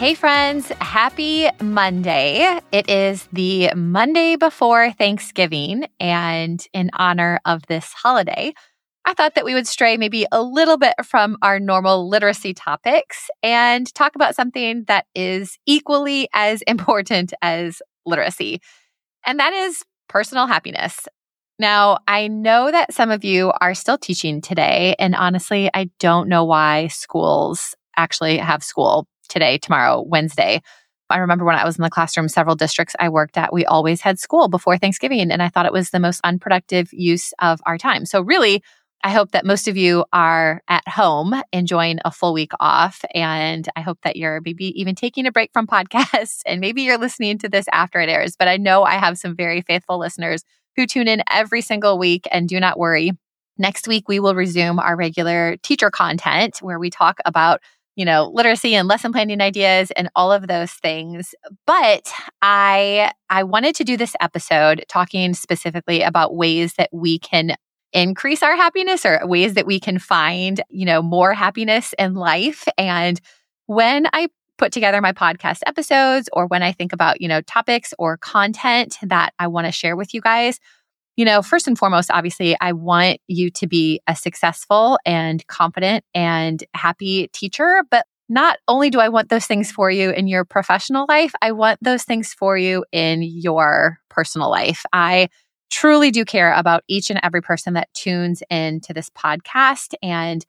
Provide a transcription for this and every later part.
Hey, friends, happy Monday. It is the Monday before Thanksgiving. And in honor of this holiday, I thought that we would stray maybe a little bit from our normal literacy topics and talk about something that is equally as important as literacy, and that is personal happiness. Now, I know that some of you are still teaching today, and honestly, I don't know why schools actually have school today, tomorrow, Wednesday. I remember when I was in the classroom, several districts I worked at, we always had school before Thanksgiving. And I thought it was the most unproductive use of our time. So, really, I hope that most of you are at home enjoying a full week off. And I hope that you're maybe even taking a break from podcasts and maybe you're listening to this after it airs. But I know I have some very faithful listeners who tune in every single week. And do not worry, next week we will resume our regular teacher content where we talk about you know, literacy and lesson planning ideas and all of those things. But I I wanted to do this episode talking specifically about ways that we can increase our happiness or ways that we can find, you know, more happiness in life. And when I put together my podcast episodes or when I think about, you know, topics or content that I want to share with you guys, you know, first and foremost, obviously, I want you to be a successful and confident and happy teacher. But not only do I want those things for you in your professional life, I want those things for you in your personal life. I truly do care about each and every person that tunes into this podcast. And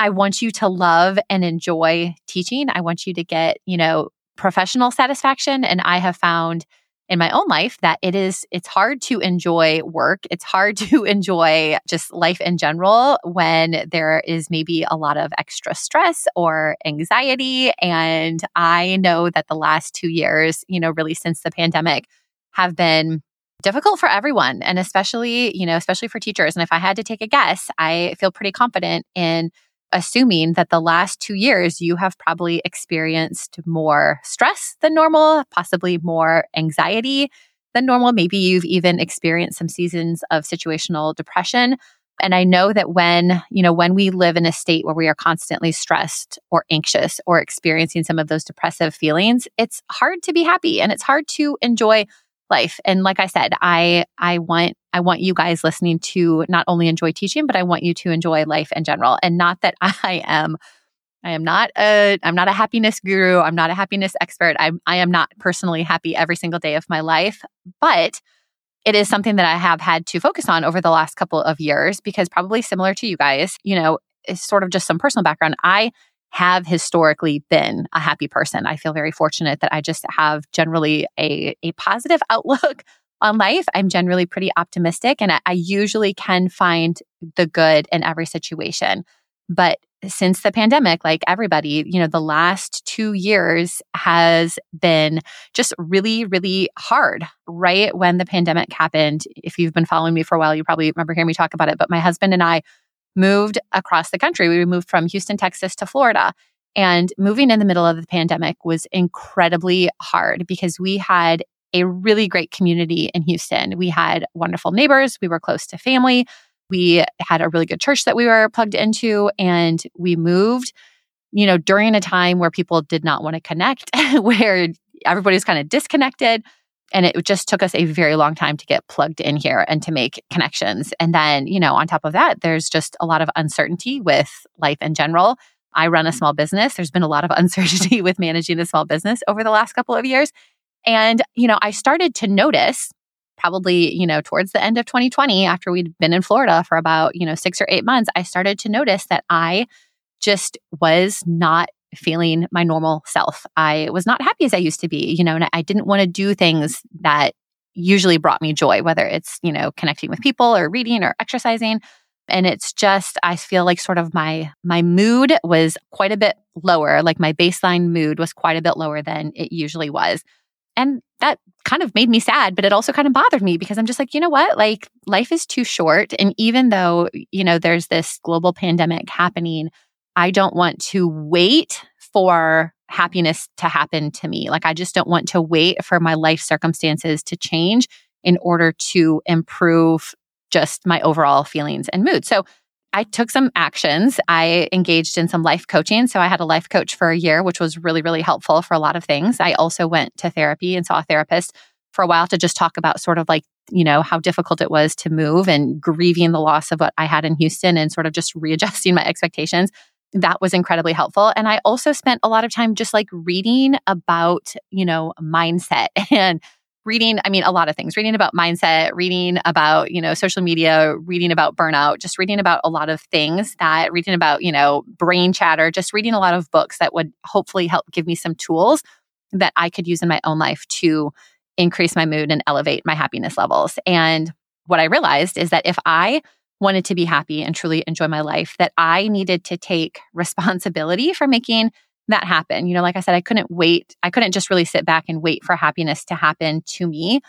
I want you to love and enjoy teaching. I want you to get, you know, professional satisfaction. And I have found in my own life that it is it's hard to enjoy work. It's hard to enjoy just life in general when there is maybe a lot of extra stress or anxiety. And i know that the last 2 years you know really since the pandemic have been difficult for everyone and especially you know especially for teachers. And if i had to take a guess i feel pretty confident in assuming that the last two years you have probably experienced more stress than normal, possibly more anxiety than normal. Maybe you've even experienced some seasons of situational depression. And I know that when, you know, when we live in a state where we are constantly stressed or anxious or experiencing some of those depressive feelings, it's hard to be happy and it's hard to enjoy life. And like I said, I I want I want you guys listening to not only enjoy teaching, but I want you to enjoy life in general. And not that I am I am not a I'm not a happiness guru. I'm not a happiness expert. I I am not personally happy every single day of my life, but it is something that I have had to focus on over the last couple of years because probably similar to you guys, you know, it's sort of just some personal background. I have historically been a happy person. I feel very fortunate that I just have generally a, a positive outlook on life. I'm generally pretty optimistic and I, usually can find the good in every situation. But since the pandemic, like everybody, you know, the last two years has been just really, really hard. Right when the pandemic happened, if you've been following me for a while, you probably remember hearing me talk about it. But my husband and I moved across the country. We moved from Houston, Texas to Florida. And moving in the middle of the pandemic was incredibly hard because we had a really great community in Houston. We had wonderful neighbors, we were close to family. We had a really good church that we were plugged into, and we moved, you know, during a time where people did not want to connect, where everybody's kind of disconnected. And it just took us a very long time to get plugged in here and to make connections. And then, you know, on top of that, there's just a lot of uncertainty with life in general. I run a small business. There's been a lot of uncertainty with managing a small business over the last couple of years. And, you know, I started to notice probably, you know, towards the end of 2020, after we'd been in Florida for about, you know, six or eight months, I started to notice that I just was not feeling my normal self. I was not happy as I used to be, you know, and I didn't want to do things that usually brought me joy, whether it's, you know, connecting with people or reading or exercising. And it's just, I feel like sort of my, my mood was quite a bit lower. Like my baseline mood was quite a bit lower than it usually was. And that kind of made me sad, but it also kind of bothered me because I'm just like, you know what? Like life is too short. And even though, you know, there's this global pandemic happening, I don't want to wait for happiness to happen to me. Like I just don't want to wait for my life circumstances to change in order to improve just my overall feelings and mood. So I took some actions. I engaged in some life coaching. So I had a life coach for a year, which was really, really helpful for a lot of things. I also went to therapy and saw a therapist for a while to just talk about sort of like, you know, how difficult it was to move and grieving the loss of what I had in Houston and sort of just readjusting my expectations. That was incredibly helpful. And I also spent a lot of time just like reading about, you know, mindset and reading, I mean, a lot of things, reading about mindset, reading about, you know, social media, reading about burnout, just reading about a lot of things that reading about, you know, brain chatter, just reading a lot of books that would hopefully help give me some tools that I could use in my own life to increase my mood and elevate my happiness levels. And what I realized is that if I wanted to be happy and truly enjoy my life, that I needed to take responsibility for making that happen. You know, like I said, I couldn't wait. I couldn't just really sit back and wait for happiness to happen to me.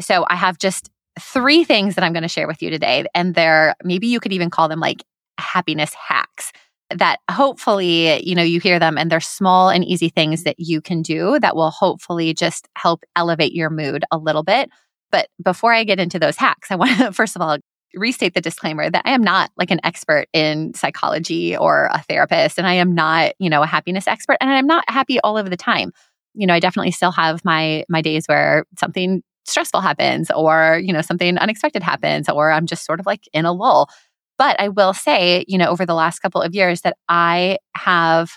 So I have just three things that I'm going to share with you today. And they're maybe you could even call them like happiness hacks that hopefully, you know, you hear them and they're small and easy things that you can do that will hopefully just help elevate your mood a little bit. But before I get into those hacks, I want to first of all restate the disclaimer that I am not like an expert in psychology or a therapist, and I am not, you know, a happiness expert, and I'm not happy all of the time. You know, I definitely still have my my days where something stressful happens, or you know, something unexpected happens, or I'm just sort of like in a lull. But I will say, you know, over the last couple of years, that I have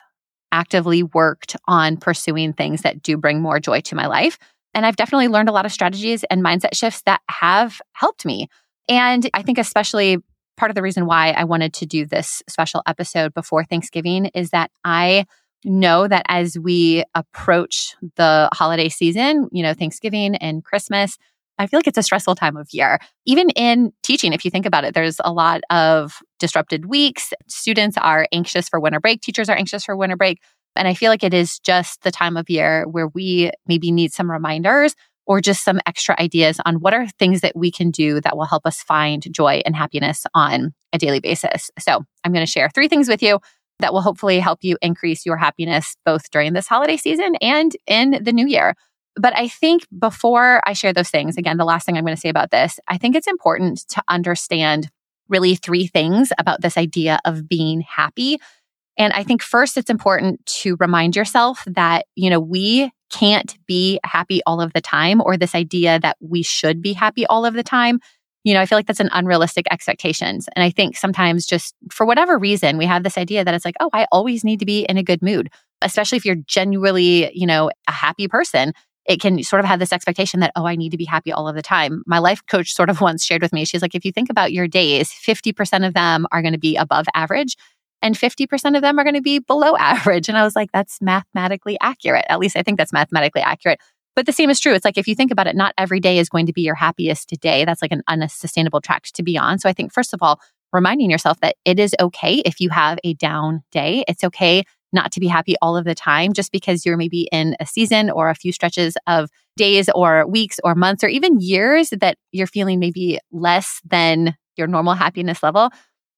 actively worked on pursuing things that do bring more joy to my life. And I've definitely learned a lot of strategies and mindset shifts that have helped me. And I think, especially part of the reason why I wanted to do this special episode before Thanksgiving is that I know that as we approach the holiday season, you know, Thanksgiving and Christmas, I feel like it's a stressful time of year. Even in teaching, if you think about it, there's a lot of disrupted weeks. Students are anxious for winter break, teachers are anxious for winter break. And I feel like it is just the time of year where we maybe need some reminders or just some extra ideas on what are things that we can do that will help us find joy and happiness on a daily basis. So, I'm going to share three things with you that will hopefully help you increase your happiness both during this holiday season and in the new year. But I think before I share those things, again, the last thing I'm going to say about this, I think it's important to understand really three things about this idea of being happy. And I think first, it's important to remind yourself that, you know, we can't be happy all of the time or this idea that we should be happy all of the time you know i feel like that's an unrealistic expectations. And i think sometimes just for whatever reason we have this idea that it's like oh i always need to be in a good mood. Especially if you're genuinely you know a happy person it can sort of have this expectation that oh i need to be happy all of the time. My life coach sort of once shared with me she's like if you think about your days 50% of them are going to be above average and 50% of them are going to be below average. And I was like, that's mathematically accurate. At least I think that's mathematically accurate. But the same is true. It's like if you think about it, not every day is going to be your happiest day. That's like an unsustainable track to be on. So I think, first of all, reminding yourself that it is okay if you have a down day. It's okay not to be happy all of the time just because you're maybe in a season or a few stretches of days or weeks or months or even years that you're feeling maybe less than your normal happiness level.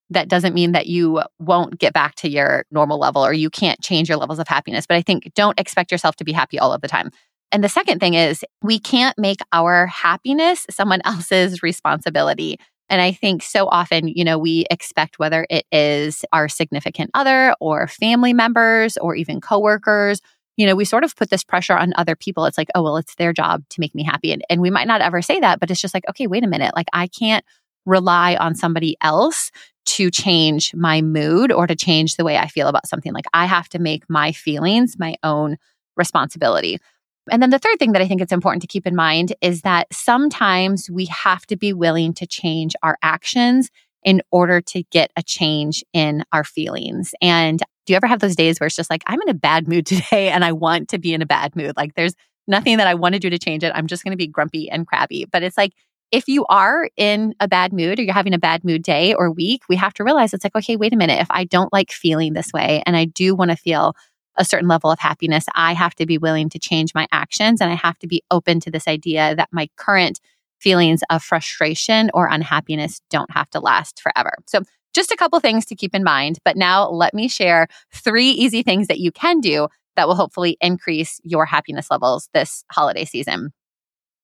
That doesn't mean that you won't get back to your normal level or you can't change your levels of happiness. But I think don't expect yourself to be happy all of the time. And the second thing is, we can't make our happiness someone else's responsibility. And I think so often, you know, we expect whether it is our significant other or family members or even coworkers, you know, we sort of put this pressure on other people. It's like, oh, well, it's their job to make me happy. And, and we might not ever say that, but it's just like, okay, wait a minute. Like, I can't rely on somebody else to change my mood or to change the way I feel about something. Like, I have to make my feelings my own responsibility. And then the third thing that I think it's important to keep in mind is that sometimes we have to be willing to change our actions in order to get a change in our feelings. And do you ever have those days where it's just like, I'm in a bad mood today and I want to be in a bad mood? Like there's nothing that I want to do to change it. I'm just going to be grumpy and crabby. But it's like, if you are in a bad mood or you're having a bad mood day or week, we have to realize it's like, okay, wait a minute. If I don't like feeling this way and I do want to feel a certain level of happiness, I have to be willing to change my actions and I have to be open to this idea that my current feelings of frustration or unhappiness don't have to last forever. So, just a couple things to keep in mind. But now let me share three easy things that you can do that will hopefully increase your happiness levels this holiday season.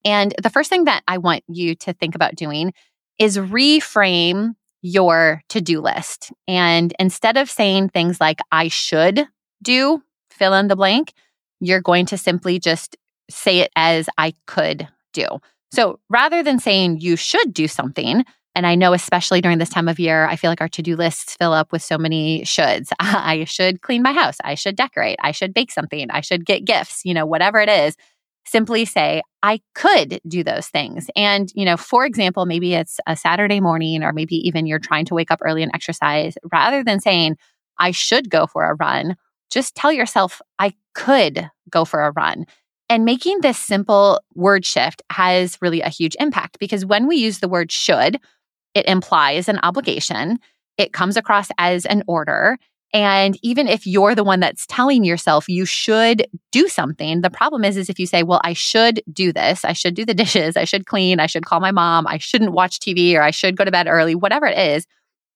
And the first thing that I want you to think about doing is reframe your to do list. And instead of saying things like, I should do, fill in the blank, you're going to simply just say it as I could do. So rather than saying you should do something, and I know, especially during this time of year, I feel like our to do lists fill up with so many shoulds. I should clean my house. I should decorate. I should bake something. I should get gifts, you know, whatever it is. Simply say, I could do those things. And, you know, for example, maybe it's a Saturday morning, or maybe even you're trying to wake up early and exercise. Rather than saying, I should go for a run, just tell yourself, I could go for a run. And making this simple word shift has really a huge impact because when we use the word should, it implies an obligation. It comes across as an order. And even if you're the one that's telling yourself you should do something, the problem is, is if you say, well, I should do this, I should do the dishes, I should clean, I should call my mom, I shouldn't watch TV, or I should go to bed early, whatever it is,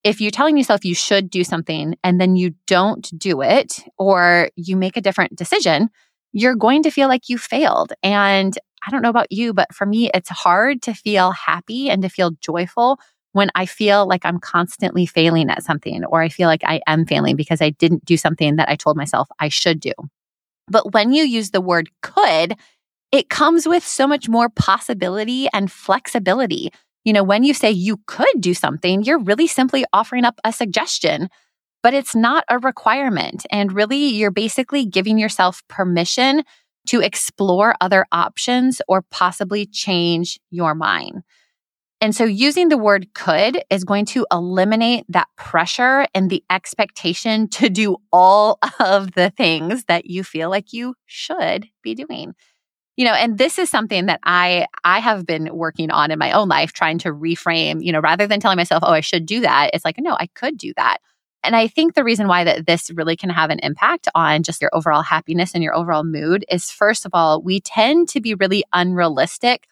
if you're telling yourself you should do something and then you don't do it or you make a different decision, you're going to feel like you failed. And I don't know about you, but for me, it's hard to feel happy and to feel joyful when I feel like I'm constantly failing at something or I feel like I am failing because I didn't do something that I told myself I should do. But when you use the word could, it comes with so much more possibility and flexibility. You know, when you say you could do something, you're really simply offering up a suggestion, but it's not a requirement. And really, you're basically giving yourself permission to explore other options or possibly change your mind. And so using the word could is going to eliminate that pressure and the expectation to do all of the things that you feel like you should be doing. You know and this is something that i i have been working on in my own life trying to reframe you know rather than telling myself oh i should do that it's like no i could do that. And i think the reason why that this really can have an impact on just your overall happiness and your overall mood is first of all we tend to be really unrealistic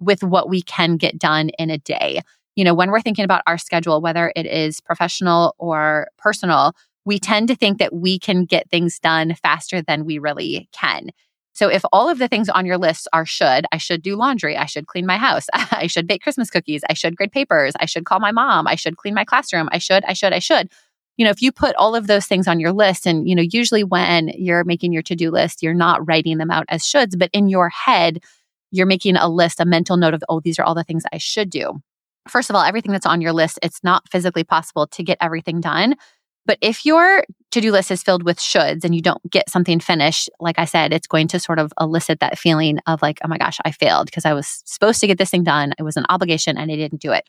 with what we can get done in a day you know when we're thinking about our schedule whether it is professional or personal we tend to think that we can get things done faster than we really can so if all of the things on your list are should, I should do laundry, I should clean my house, I should bake Christmas cookies, I should grade papers, I should call my mom, I should clean my classroom, I should, I should, I should. You know, if you put all of those things on your list, and, you know, usually when you're making your to do list, you're not writing them out as shoulds, but in your head, you're making a list, a mental note of, oh, these are all the things I should do. First of all, everything that's on your list, it's not physically possible to get everything done. But if your to do list is filled with shoulds and you don't get something finished, like I said, it's going to sort of elicit that feeling of like, oh my gosh, I failed because I was supposed to get this thing done. It was an obligation and I didn't do it.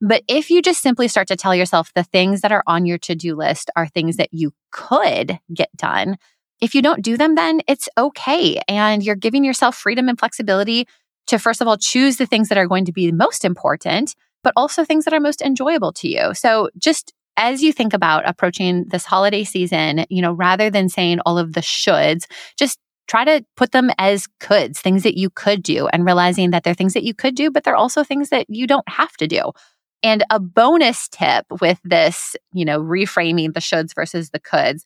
But if you just simply start to tell yourself the things that are on your to do list are things that you could get done, if you don't do them, then it's okay. And you're giving yourself freedom and flexibility to, first of all, choose the things that are going to be most important, but also things that are most enjoyable to you. So just as you think about approaching this holiday season, you know, rather than saying all of the shoulds, just try to put them as coulds, things that you could do, and realizing that they're things that you could do, but they're also things that you don't have to do. And a bonus tip with this, you know, reframing the shoulds versus the coulds,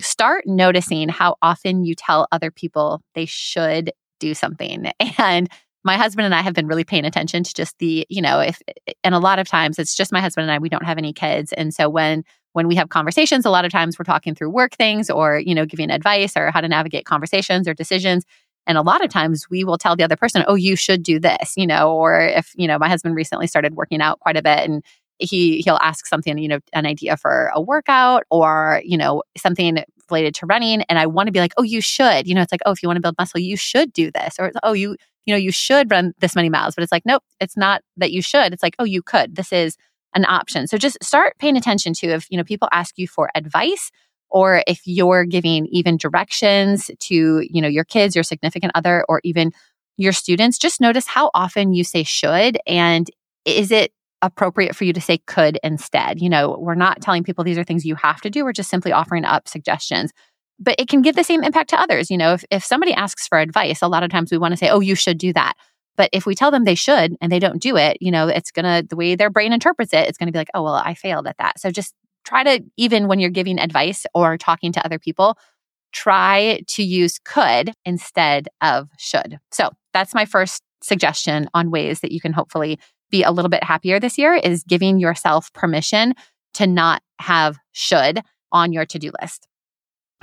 start noticing how often you tell other people they should do something. And my husband and I have been really paying attention to just the, you know, if and a lot of times it's just my husband and I, we don't have any kids. And so when when we have conversations, a lot of times we're talking through work things or, you know, giving advice or how to navigate conversations or decisions. And a lot of times we will tell the other person, oh, you should do this, you know, or if, you know, my husband recently started working out quite a bit and he he'll ask something, you know, an idea for a workout or, you know, something related to running. And I want to be like, oh, you should, you know, it's like, oh, if you want to build muscle, you should do this. Or, oh, you, you know, you should run this many miles. But it's like, nope, it's not that you should. It's like, oh, you could. This is an option. So just start paying attention to if, you know, people ask you for advice or if you're giving even directions to, you know, your kids, your significant other, or even your students, just notice how often you say should and is it appropriate for you to say could instead. You know, we're not telling people these are things you have to do. We're just simply offering up suggestions. But it can give the same impact to others. You know, if, if somebody asks for advice, a lot of times we want to say, oh, you should do that. But if we tell them they should and they don't do it, you know, it's going to, the way their brain interprets it, it's going to be like, oh, well, I failed at that. So just try to, even when you're giving advice or talking to other people, try to use could instead of should. So that's my first suggestion on ways that you can hopefully be a little bit happier this year is giving yourself permission to not have should on your to do list.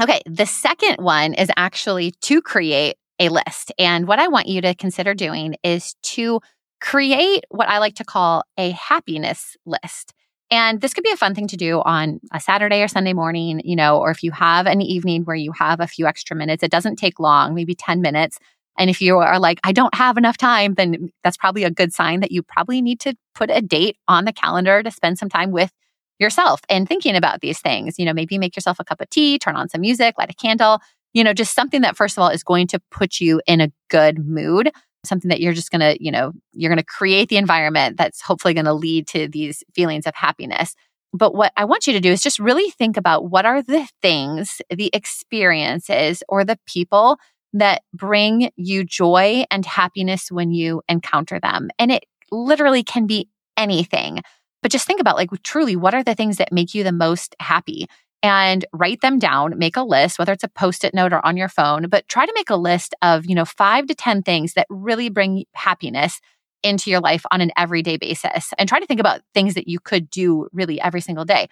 Okay, the second one is actually to create a list. And what I want you to consider doing is to create what I like to call a happiness list. And this could be a fun thing to do on a Saturday or Sunday morning, you know, or if you have an evening where you have a few extra minutes, it doesn't take long, maybe 10 minutes. And if you are like, I don't have enough time, then that's probably a good sign that you probably need to put a date on the calendar to spend some time with yourself and thinking about these things. You know, maybe make yourself a cup of tea, turn on some music, light a candle, you know, just something that, first of all, is going to put you in a good mood, something that you're just going to, you know, you're going to create the environment that's hopefully going to lead to these feelings of happiness. But what I want you to do is just really think about what are the things, the experiences, or the people that bring you joy and happiness when you encounter them. And it literally can be anything. But just think about like truly what are the things that make you the most happy? And write them down, make a list, whether it's a post-it note or on your phone, but try to make a list of, you know, 5 to 10 things that really bring happiness into your life on an everyday basis. And try to think about things that you could do really every single day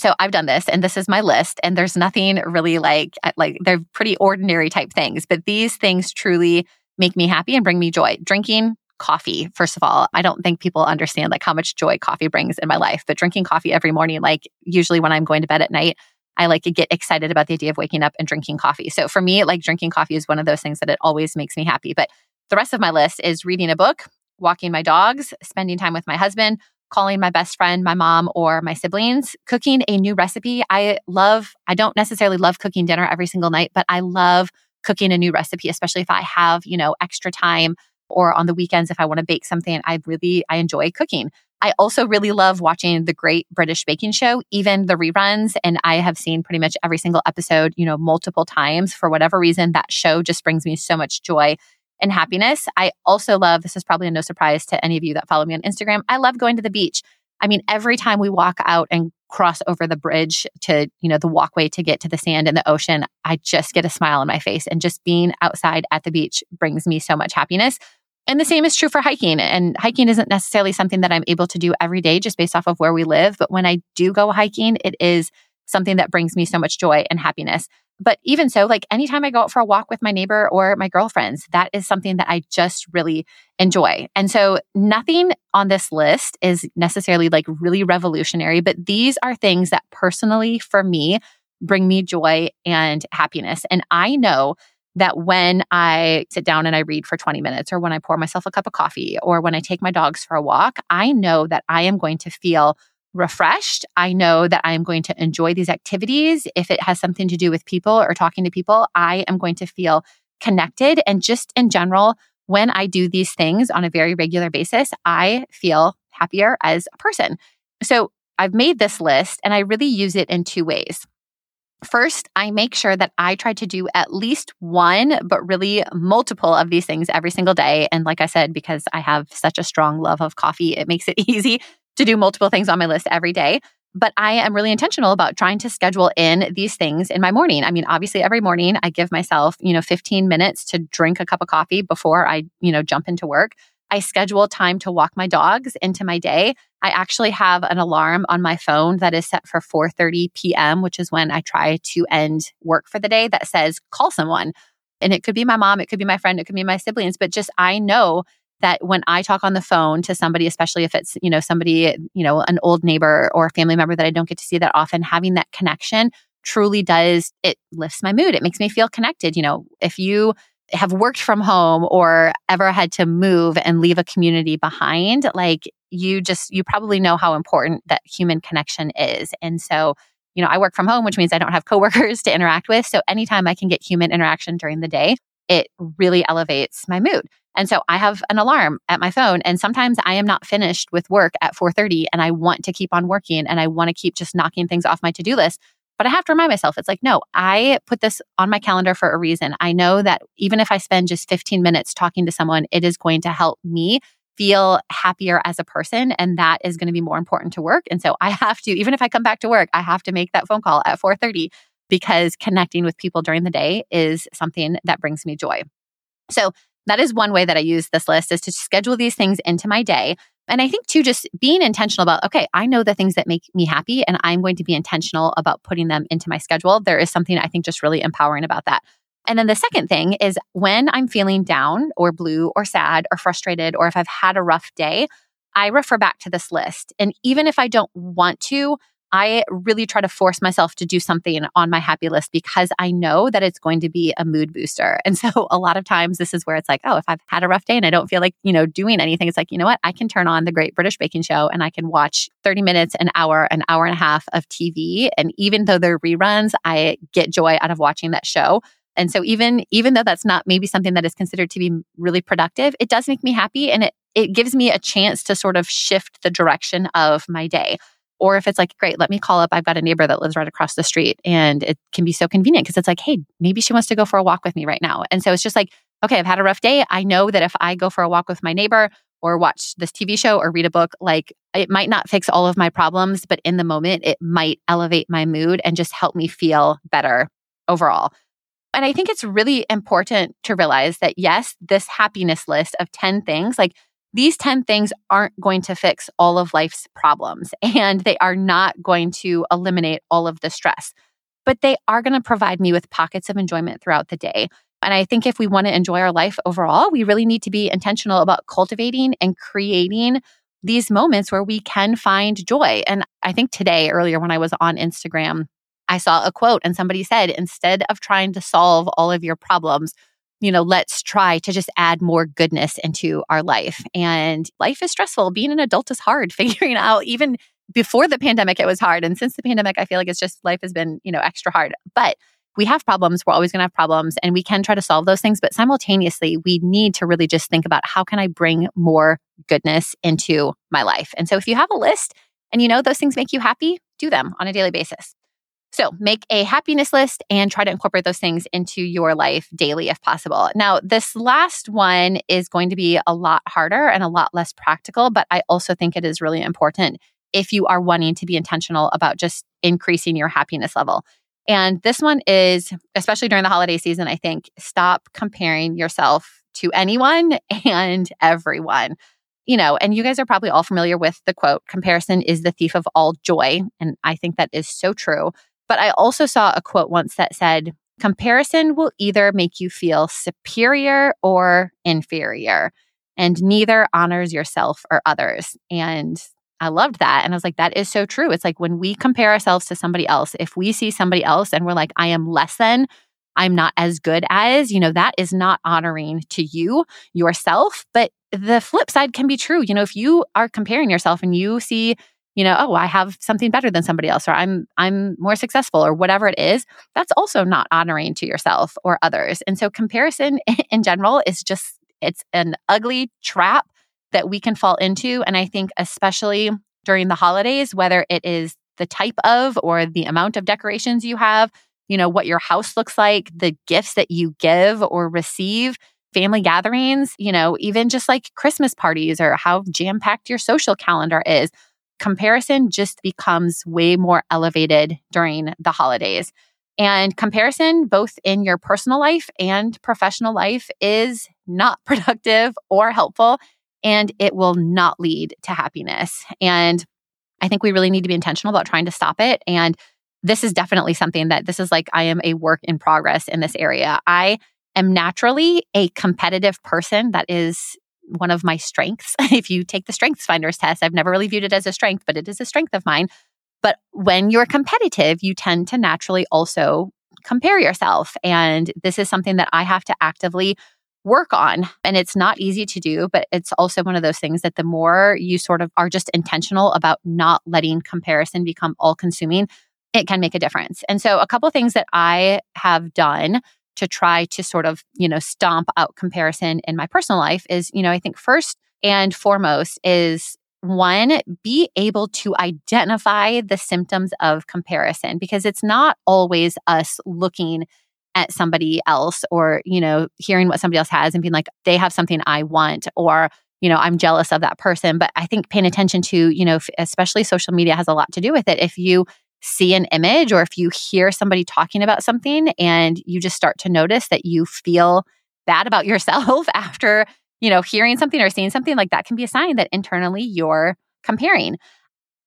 so I've done this and this is my list and there's nothing really like uh, like they're pretty ordinary type things, but these things truly make me happy and bring me joy. Drinking coffee, first of all, I don't think people understand like how much joy coffee brings in my life, but drinking coffee every morning like usually when I'm going to bed at night, I like to get excited about the idea of waking up and drinking coffee. So for me, like drinking coffee is one of those things that it always makes me happy. But the rest of my list is reading a book, walking my dogs, spending time with my husband, calling my best friend, my mom, or my siblings, cooking a new recipe. I love, I don't necessarily love cooking dinner every single night, but I love cooking a new recipe, especially if I have, you know, extra time or on the weekends if I want to bake something. I really, I enjoy cooking. I also really love watching the Great British Baking Show, even the reruns. And I have seen pretty much every single episode, you know, multiple times. For whatever reason, that show just brings me so much joy and happiness. I also love, this is probably no surprise to any of you that follow me on Instagram. I love going to the beach. I mean, every time we walk out and cross over the bridge to, you know, the walkway to get to the sand and the ocean, I just get a smile on my face. And just being outside at the beach brings me so much happiness. And the same is true for hiking. And hiking isn't necessarily something that I'm able to do every day just based off of where we live. But when I do go hiking, it is something that brings me so much joy and happiness. But even so, like anytime I go out for a walk with my neighbor or my girlfriends, that is something that I just really enjoy. And so nothing on this list is necessarily like really revolutionary, but these are things that personally for me bring me joy and happiness. And I know that when I sit down and I read for 20 minutes, or when I pour myself a cup of coffee, or when I take my dogs for a walk, I know that I am going to feel refreshed. I know that I am going to enjoy these activities. If it has something to do with people or talking to people, I am going to feel connected. And just in general, when I do these things on a very regular basis, I feel happier as a person. So I've made this list and I really use it in two ways. First, I make sure that I try to do at least one, but really multiple of these things every single day. And like I said, because I have such a strong love of coffee, it makes it easy to do multiple things on my list every day. But I am really intentional about trying to schedule in these things in my morning. I mean, obviously, every morning I give myself, you know, 15 minutes to drink a cup of coffee before I, you know, jump into work. I schedule time to walk my dogs into my day. I actually have an alarm on my phone that is set for 4:30 p.m., which is when I try to end work for the day that says call someone. And it could be my mom, it could be my friend, it could be my siblings, but just I know that when I talk on the phone to somebody, especially if it's, you know, somebody, you know, an old neighbor or a family member that I don't get to see that often, having that connection truly does, it lifts my mood. It makes me feel connected. You know, if you have worked from home or ever had to move and leave a community behind, like you just, you probably know how important that human connection is. And so, you know, I work from home, which means I don't have coworkers to interact with. So anytime I can get human interaction during the day, it really elevates my mood. And so I have an alarm at my phone and sometimes I am not finished with work at 4:30 and I want to keep on working and I want to keep just knocking things off my to-do list. But I have to remind myself, it's like, no, I put this on my calendar for a reason. I know that even if I spend just 15 minutes talking to someone, it is going to help me feel happier as a person. And that is going to be more important to work. And so I have to, even if I come back to work, I have to make that phone call at 4:30 because connecting with people during the day is something that brings me joy. So that is one way that I use this list is to schedule these things into my day. And I think too, just being intentional about, okay, I know the things that make me happy and I'm going to be intentional about putting them into my schedule. There is something I think just really empowering about that. And then the second thing is when I'm feeling down or blue or sad or frustrated, or if I've had a rough day, I refer back to this list. And even if I don't want to, I really try to force myself to do something on my happy list because I know that it's going to be a mood booster. And so a lot of times this is where it's like, oh, if I've had a rough day and I don't feel like, you know, doing anything, it's like, you know what? I can turn on the Great British Baking Show and I can watch 30 minutes, an hour, an hour and a half of TV. And even though they're reruns, I get joy out of watching that show. And so even even though that's not maybe something that is considered to be really productive, it does make me happy and it it gives me a chance to sort of shift the direction of my day. Or if it's like, great, let me call up. I've got a neighbor that lives right across the street and it can be so convenient because it's like, hey, maybe she wants to go for a walk with me right now. And so it's just like, okay, I've had a rough day. I know that if I go for a walk with my neighbor or watch this TV show or read a book, like it might not fix all of my problems, but in the moment, it might elevate my mood and just help me feel better overall. And I think it's really important to realize that yes, this happiness list of 10 things, like these 10 things aren't going to fix all of life's problems and they are not going to eliminate all of the stress, but they are going to provide me with pockets of enjoyment throughout the day. And I think if we want to enjoy our life overall, we really need to be intentional about cultivating and creating these moments where we can find joy. And I think today, earlier when I was on Instagram, I saw a quote and somebody said, instead of trying to solve all of your problems, you know, let's try to just add more goodness into our life. And life is stressful. Being an adult is hard. Figuring out even before the pandemic, it was hard. And since the pandemic, I feel like it's just life has been, you know, extra hard. But we have problems. We're always going to have problems and we can try to solve those things. But simultaneously, we need to really just think about how can I bring more goodness into my life? And so if you have a list and you know those things make you happy, do them on a daily basis. So make a happiness list and try to incorporate those things into your life daily if possible. Now, this last one is going to be a lot harder and a lot less practical, but I also think it is really important if you are wanting to be intentional about just increasing your happiness level. And this one is, especially during the holiday season, I think, stop comparing yourself to anyone and everyone. You know, and you guys are probably all familiar with the quote comparison is the thief of all joy. And I think that is so true. But I also saw a quote once that said, comparison will either make you feel superior or inferior, and neither honors yourself or others. And I loved that. And I was like, that is so true. It's like when we compare ourselves to somebody else, if we see somebody else and we're like, I am less than, I'm not as good as, you know, that is not honoring to you yourself. But the flip side can be true. You know, if you are comparing yourself and you see, you know, oh, I have something better than somebody else, or I'm I'm more successful, or whatever it is, that's also not honoring to yourself or others. And so comparison in general is just it's an ugly trap that we can fall into. And I think especially during the holidays, whether it is the type of or the amount of decorations you have, you know, what your house looks like, the gifts that you give or receive, family gatherings, you know, even just like Christmas parties or how jam packed your social calendar is. Comparison just becomes way more elevated during the holidays. And comparison, both in your personal life and professional life, is not productive or helpful, and it will not lead to happiness. And I think we really need to be intentional about trying to stop it. And this is definitely something that this is like I am a work in progress in this area. I am naturally a competitive person. That is one of my strengths. if you take the Strengths Finders test, I've never really viewed it as a strength, but it is a strength of mine. But when you're competitive, you tend to naturally also compare yourself. And this is something that I have to actively work on. And it's not easy to do, but it's also one of those things that the more you sort of are just intentional about not letting comparison become all consuming, it can make a difference. And so, a couple things that I have done to try to sort of, you know, stomp out comparison in my personal life is, you know, I think first and foremost is one, be able to identify the symptoms of comparison because it's not always us looking at somebody else or, you know, hearing what somebody else has and being like, they have something I want or, you know, I'm jealous of that person. But I think paying attention to, you know, especially social media has a lot to do with it. If you see an image or if you hear somebody talking about something and you just start to notice that you feel bad about yourself after, you know, hearing something or seeing something like that can be a sign that internally you're comparing.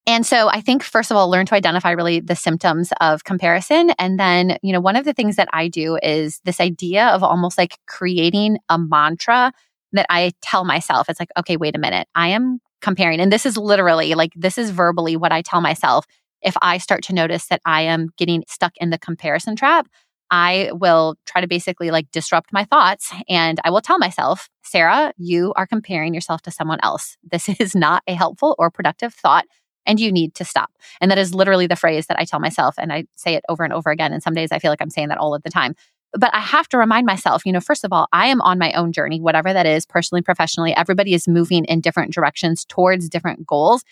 And so I think first of all learn to identify really the symptoms of comparison and then, you know, one of the things that I do is this idea of almost like creating a mantra that I tell myself. It's like, okay, wait a minute. I am comparing and this is literally like this is verbally what I tell myself if I start to notice that I am getting stuck in the comparison trap, I will try to basically like disrupt my thoughts and I will tell myself, Sarah, you are comparing yourself to someone else. This is not a helpful or productive thought and you need to stop. And that is literally the phrase that I tell myself and I say it over and over again. And some days I feel like I'm saying that all of the time. But I have to remind myself, you know, first of all, I am on my own journey, whatever that is, personally, professionally. Everybody is moving in different directions towards different goals.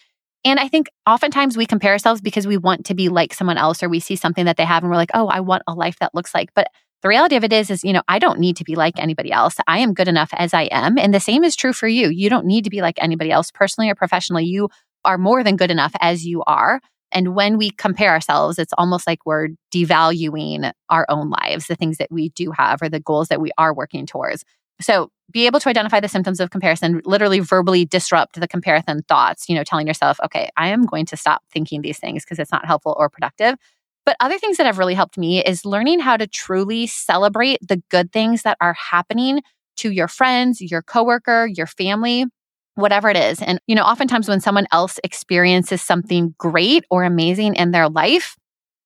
And I think oftentimes we compare ourselves because we want to be like someone else or we see something that they have and we're like, oh, I want a life that looks like. But the reality of it is, is, you know, I don't need to be like anybody else. I am good enough as I am. And the same is true for you. You don't need to be like anybody else personally or professionally. You are more than good enough as you are. And when we compare ourselves, it's almost like we're devaluing our own lives, the things that we do have or the goals that we are working towards. So be able to identify the symptoms of comparison, literally verbally disrupt the comparison thoughts, you know, telling yourself, okay, I am going to stop thinking these things because it's not helpful or productive. But other things that have really helped me is learning how to truly celebrate the good things that are happening to your friends, your coworker, your family, whatever it is. And, you know, oftentimes when someone else experiences something great or amazing in their life,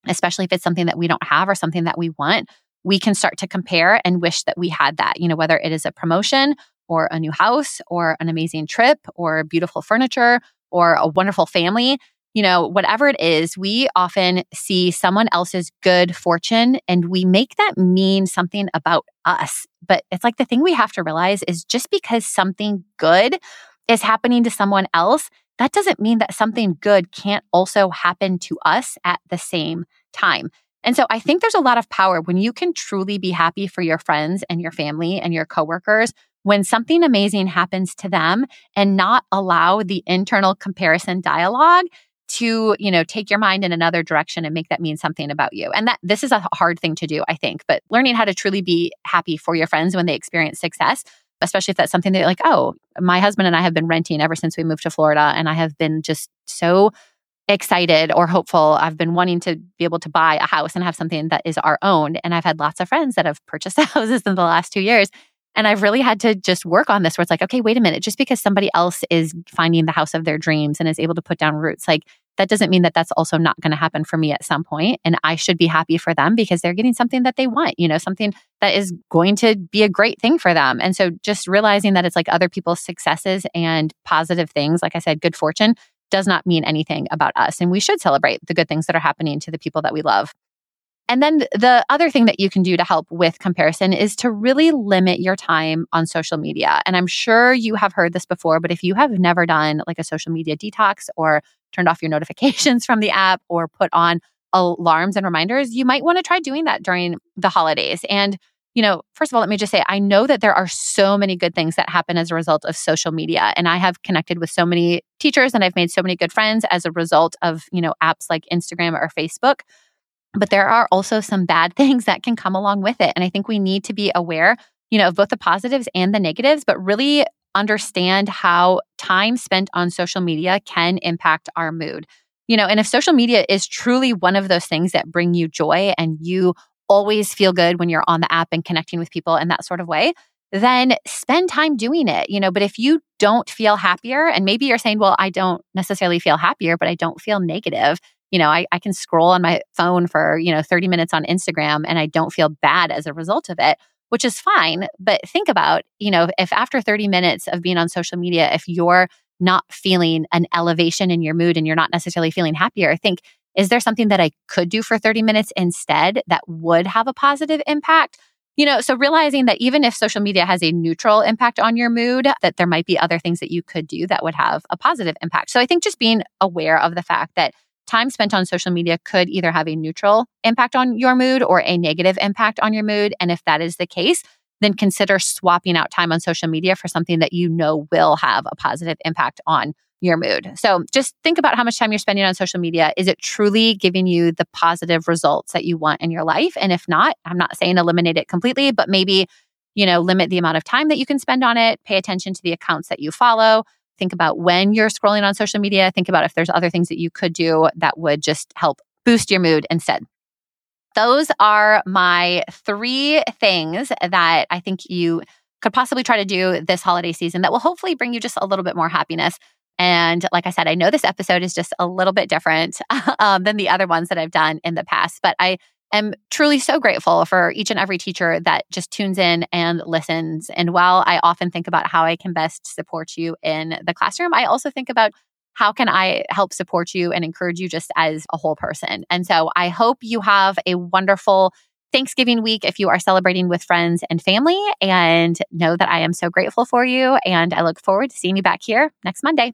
especially if it's something that we don't have or something that we want, we can start to compare and wish that we had that, you know, whether it is a promotion or a new house or an amazing trip or beautiful furniture or a wonderful family. You know, whatever it is, we often see someone else's good fortune and we make that mean something about us. But it's like the thing we have to realize is just because something good is happening to someone else, that doesn't mean that something good can't also happen to us at the same time. And so I think there's a lot of power when you can truly be happy for your friends and your family and your coworkers when something amazing happens to them and not allow the internal comparison dialogue to, you know, take your mind in another direction and make that mean something about you. And that this is a hard thing to do, I think, but learning how to truly be happy for your friends when they experience success, especially if that's something that like, oh, my husband and I have been renting ever since we moved to Florida and I have been just so excited or hopeful. I've been wanting to be able to buy a house and have something that is our own. And I've had lots of friends that have purchased houses in the last two years. And I've really had to just work on this where it's like, okay, wait a minute, just because somebody else is finding the house of their dreams and is able to put down roots, like that doesn't mean that that's also not going to happen for me at some point. and i should be happy for them because they're getting something that they want you know something that is going to be a great thing for them and so just realizing that it's like other people's successes and positive things like i said good fortune does not mean anything about us and we should celebrate the good things that are happening to the people that we love and then the other thing that you can do to help with comparison is to really limit your time on social media. And I'm sure you have heard this before, but if you have never done like a social media detox or turned off your notifications from the app or put on alarms and reminders, you might want to try doing that during the holidays. And, you know, first of all, let me just say, I know that there are so many good things that happen as a result of social media. And I have connected with so many teachers and I've made so many good friends as a result of, you know, apps like Instagram or Facebook. But there are also some bad things that can come along with it. And I think we need to be aware, you know, of both the positives and the negatives, but really understand how time spent on social media can impact our mood. You know, and if social media is truly one of those things that bring you joy and you always feel good when you're on the app and connecting with people in that sort of way, then spend time doing it, you know. But if you don't feel happier, and maybe you're saying, well, I don't necessarily feel happier, but I don't feel negative, you know, I, I can scroll on my phone for, you know, 30 minutes on Instagram and I don't feel bad as a result of it, which is fine. But think about, you know, if after 30 minutes of being on social media, if you're not feeling an elevation in your mood and you're not necessarily feeling happier, think, is there something that I could do for 30 minutes instead that would have a positive impact? You know, so realizing that even if social media has a neutral impact on your mood, that there might be other things that you could do that would have a positive impact. So I think just being aware of the fact that time spent on social media could either have a neutral impact on your mood or a negative impact on your mood. And if that is the case, then consider swapping out time on social media for something that you know will have a positive impact on your mood. So just think about how much time you're spending on social media. Is it truly giving you the positive results that you want in your life? And if not, I'm not saying eliminate it completely, but maybe, you know, limit the amount of time that you can spend on it, pay attention to the accounts that you follow, Think about when you're scrolling on social media. Think about if there's other things that you could do that would just help boost your mood instead. Those are my three things that I think you could possibly try to do this holiday season that will hopefully bring you just a little bit more happiness. And like I said, I know this episode is just a little bit different um, than the other ones that I've done in the past, but I am truly so grateful for each and every teacher that just tunes in and listens. And while I often think about how I can best support you in the classroom, I also think about how can I help support you and encourage you just as a whole person. And so I hope you have a wonderful Thanksgiving week if you are celebrating with friends and family. And know that I am so grateful for you. And I look forward to seeing you back here next Monday.